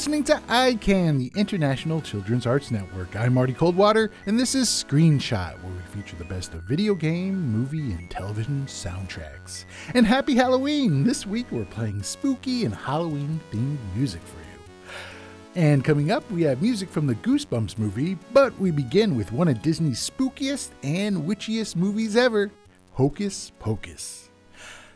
listening to ICAN, the International Children's Arts Network. I'm Marty Coldwater, and this is Screenshot, where we feature the best of video game, movie, and television soundtracks. And happy Halloween! This week we're playing spooky and Halloween themed music for you. And coming up, we have music from the Goosebumps movie, but we begin with one of Disney's spookiest and witchiest movies ever Hocus Pocus.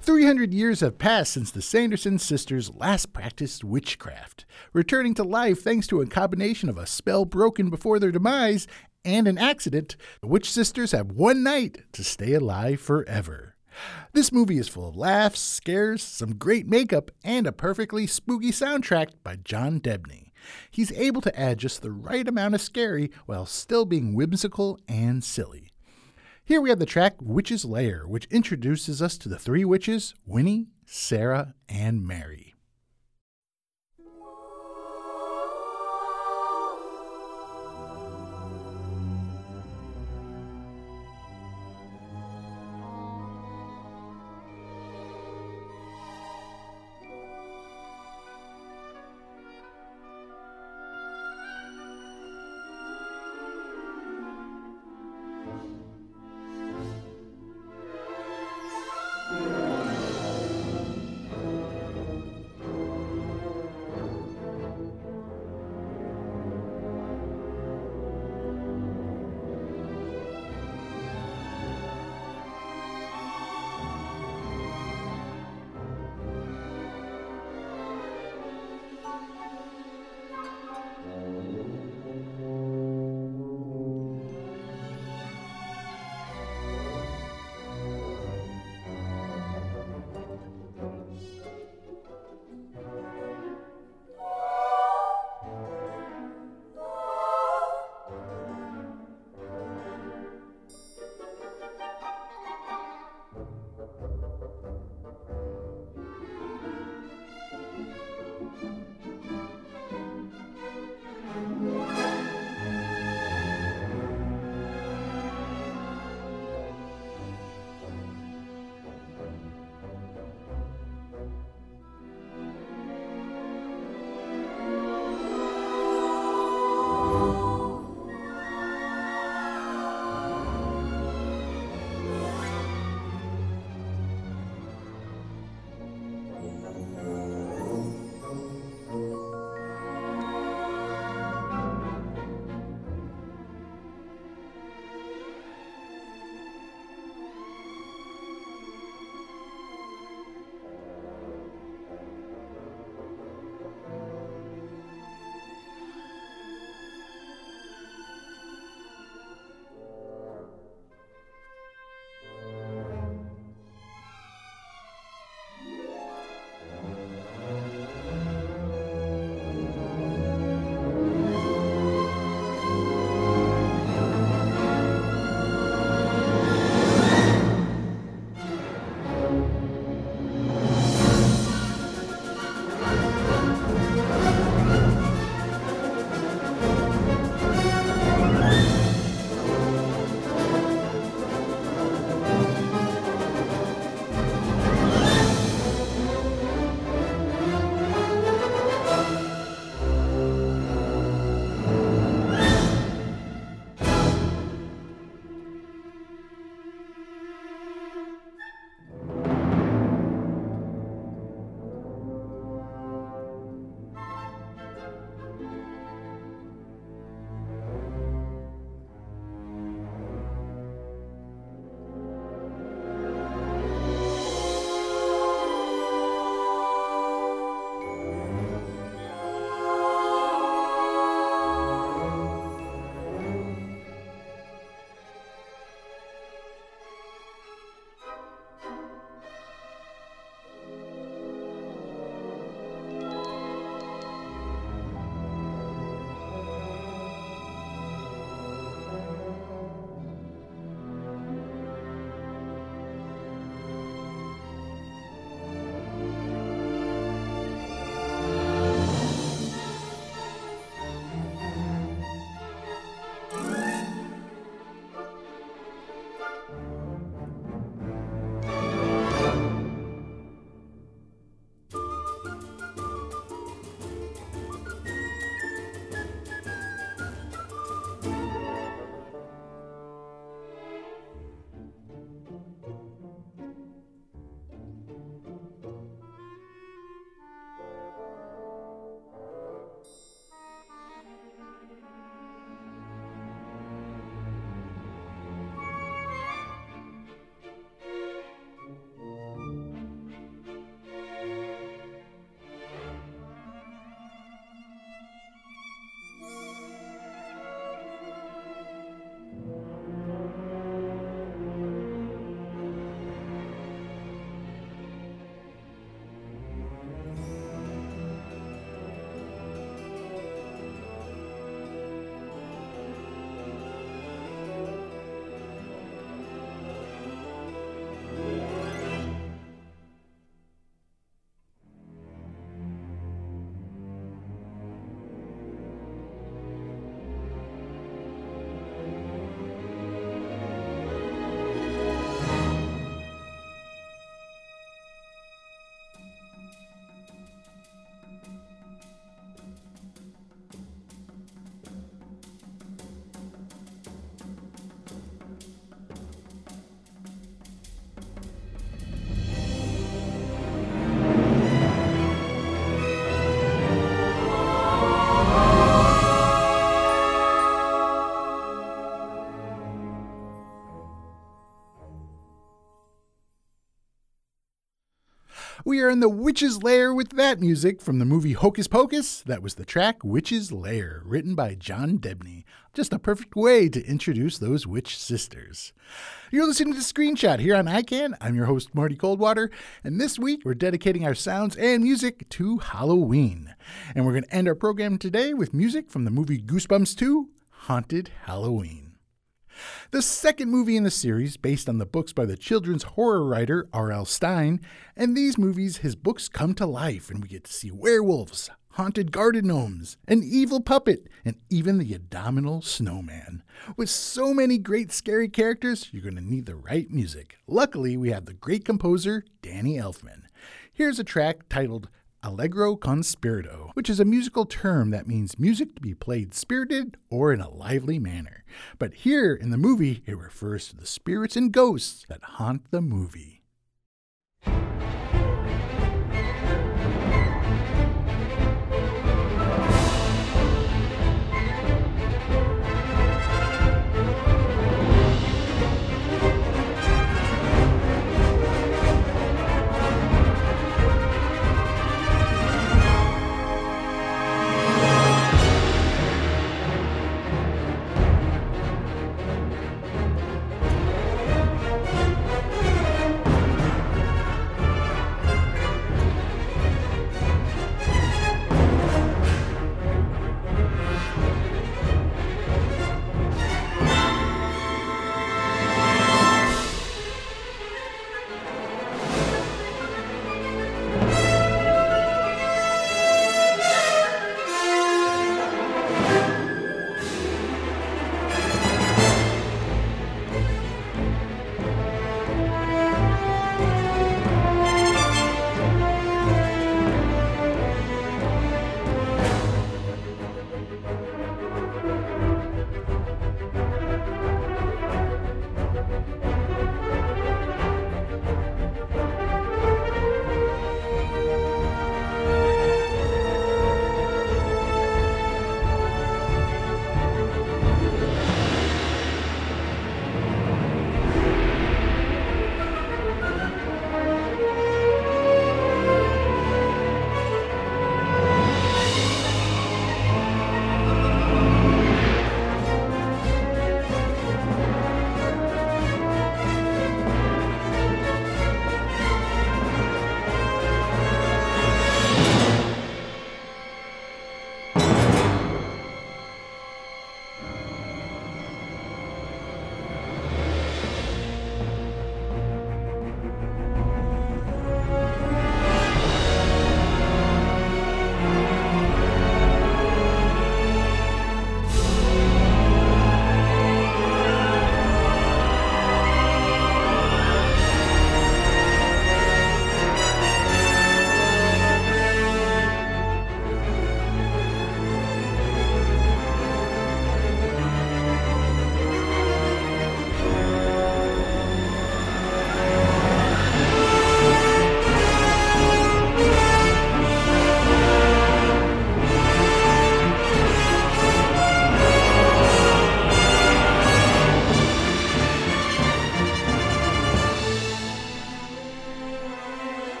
300 years have passed since the Sanderson sisters last practiced witchcraft, returning to life thanks to a combination of a spell broken before their demise and an accident. The Witch Sisters have one night to stay alive forever. This movie is full of laughs, scares, some great makeup, and a perfectly spooky soundtrack by John Debney. He's able to add just the right amount of scary while still being whimsical and silly. Here we have the track Witch's Lair, which introduces us to the three witches Winnie, Sarah, and Mary. In the Witch's Lair with that music from the movie Hocus Pocus. That was the track Witch's Lair, written by John Debney. Just a perfect way to introduce those witch sisters. You're listening to the Screenshot here on ICAN. I'm your host, Marty Coldwater, and this week we're dedicating our sounds and music to Halloween. And we're going to end our program today with music from the movie Goosebumps 2 Haunted Halloween. The second movie in the series, based on the books by the children's horror writer R.L. Stine, and these movies, his books come to life, and we get to see werewolves, haunted garden gnomes, an evil puppet, and even the abominable snowman. With so many great scary characters, you're going to need the right music. Luckily, we have the great composer Danny Elfman. Here's a track titled Allegro con spirito, which is a musical term that means music to be played spirited or in a lively manner. But here in the movie, it refers to the spirits and ghosts that haunt the movie.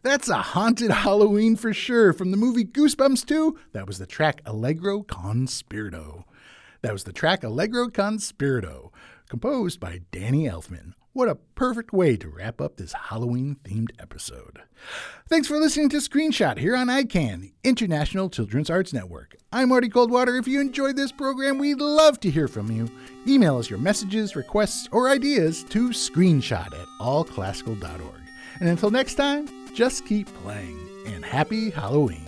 That's a haunted Halloween for sure. From the movie Goosebumps 2, that was the track Allegro con Spirito. That was the track Allegro con Spirito, composed by Danny Elfman. What a perfect way to wrap up this Halloween themed episode. Thanks for listening to Screenshot here on ICAN, the International Children's Arts Network. I'm Marty Coldwater. If you enjoyed this program, we'd love to hear from you. Email us your messages, requests, or ideas to screenshot at allclassical.org. And until next time, just keep playing and happy Halloween.